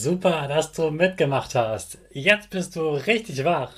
Super, dass du mitgemacht hast. Jetzt bist du richtig wach.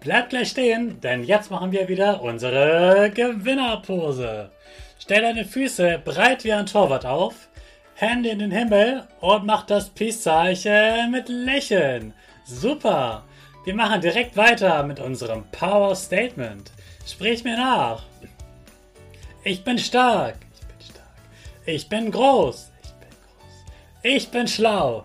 Bleib gleich stehen, denn jetzt machen wir wieder unsere Gewinnerpose. Stell deine Füße breit wie ein Torwart auf, Hände in den Himmel und mach das Peace-Zeichen mit Lächeln. Super! Wir machen direkt weiter mit unserem Power Statement. Sprich mir nach. Ich bin stark. Ich bin stark. Ich bin groß. Ich bin groß. Ich bin schlau.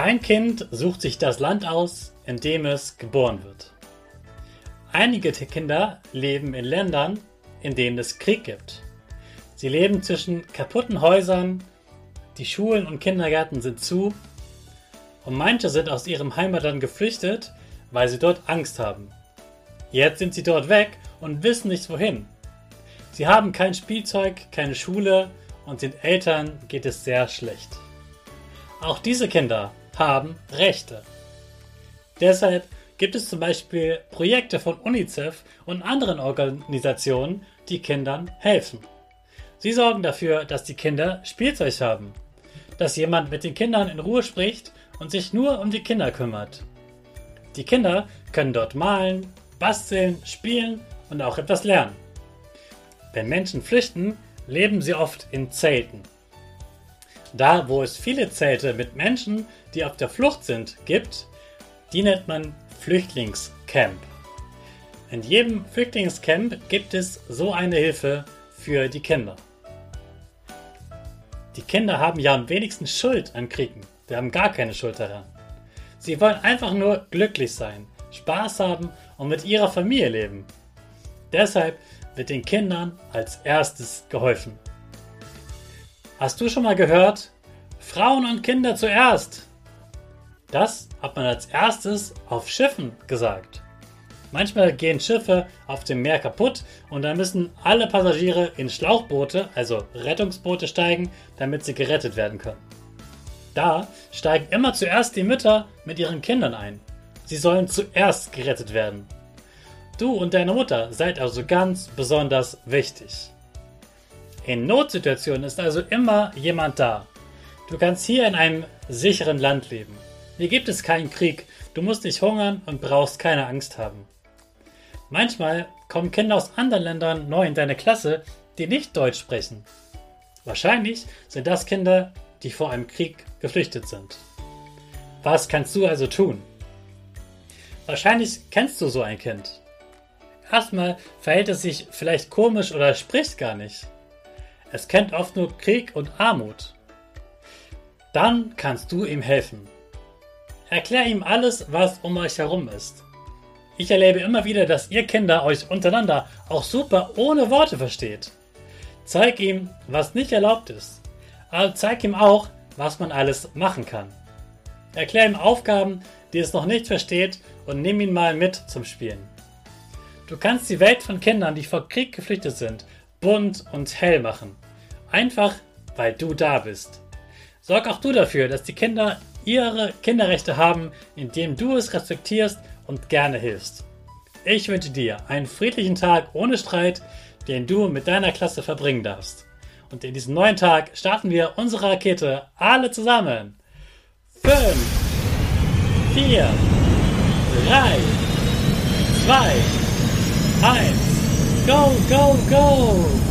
Kein Kind sucht sich das Land aus, in dem es geboren wird. Einige Kinder leben in Ländern, in denen es Krieg gibt. Sie leben zwischen kaputten Häusern, die Schulen und Kindergärten sind zu und manche sind aus ihrem Heimatland geflüchtet, weil sie dort Angst haben. Jetzt sind sie dort weg und wissen nicht wohin. Sie haben kein Spielzeug, keine Schule und den Eltern geht es sehr schlecht. Auch diese Kinder haben Rechte. Deshalb gibt es zum Beispiel Projekte von UNICEF und anderen Organisationen, die Kindern helfen. Sie sorgen dafür, dass die Kinder Spielzeug haben, dass jemand mit den Kindern in Ruhe spricht und sich nur um die Kinder kümmert. Die Kinder können dort malen, basteln, spielen und auch etwas lernen. Wenn Menschen flüchten, leben sie oft in Zelten. Da, wo es viele Zelte mit Menschen, die auf der Flucht sind, gibt, die nennt man Flüchtlingscamp. In jedem Flüchtlingscamp gibt es so eine Hilfe für die Kinder. Die Kinder haben ja am wenigsten Schuld an Kriegen. Sie haben gar keine Schuld daran. Sie wollen einfach nur glücklich sein, Spaß haben und mit ihrer Familie leben. Deshalb wird den Kindern als erstes geholfen. Hast du schon mal gehört? Frauen und Kinder zuerst. Das hat man als erstes auf Schiffen gesagt. Manchmal gehen Schiffe auf dem Meer kaputt und dann müssen alle Passagiere in Schlauchboote, also Rettungsboote, steigen, damit sie gerettet werden können. Da steigen immer zuerst die Mütter mit ihren Kindern ein. Sie sollen zuerst gerettet werden. Du und deine Mutter seid also ganz besonders wichtig. In Notsituationen ist also immer jemand da. Du kannst hier in einem sicheren Land leben. Hier gibt es keinen Krieg, du musst nicht hungern und brauchst keine Angst haben. Manchmal kommen Kinder aus anderen Ländern neu in deine Klasse, die nicht Deutsch sprechen. Wahrscheinlich sind das Kinder, die vor einem Krieg geflüchtet sind. Was kannst du also tun? Wahrscheinlich kennst du so ein Kind. Erstmal verhält es sich vielleicht komisch oder spricht gar nicht. Es kennt oft nur Krieg und Armut. Dann kannst du ihm helfen. Erklär ihm alles, was um euch herum ist. Ich erlebe immer wieder, dass ihr Kinder euch untereinander auch super ohne Worte versteht. Zeig ihm, was nicht erlaubt ist. Aber zeig ihm auch, was man alles machen kann. Erklär ihm Aufgaben, die es noch nicht versteht und nimm ihn mal mit zum Spielen. Du kannst die Welt von Kindern, die vor Krieg geflüchtet sind, bunt und hell machen. Einfach, weil du da bist. Sorg auch du dafür, dass die Kinder ihre Kinderrechte haben, indem du es respektierst und gerne hilfst. Ich wünsche dir einen friedlichen Tag ohne Streit, den du mit deiner Klasse verbringen darfst. Und in diesem neuen Tag starten wir unsere Rakete alle zusammen. 5, 4, 3, 2, 1, go, go, go!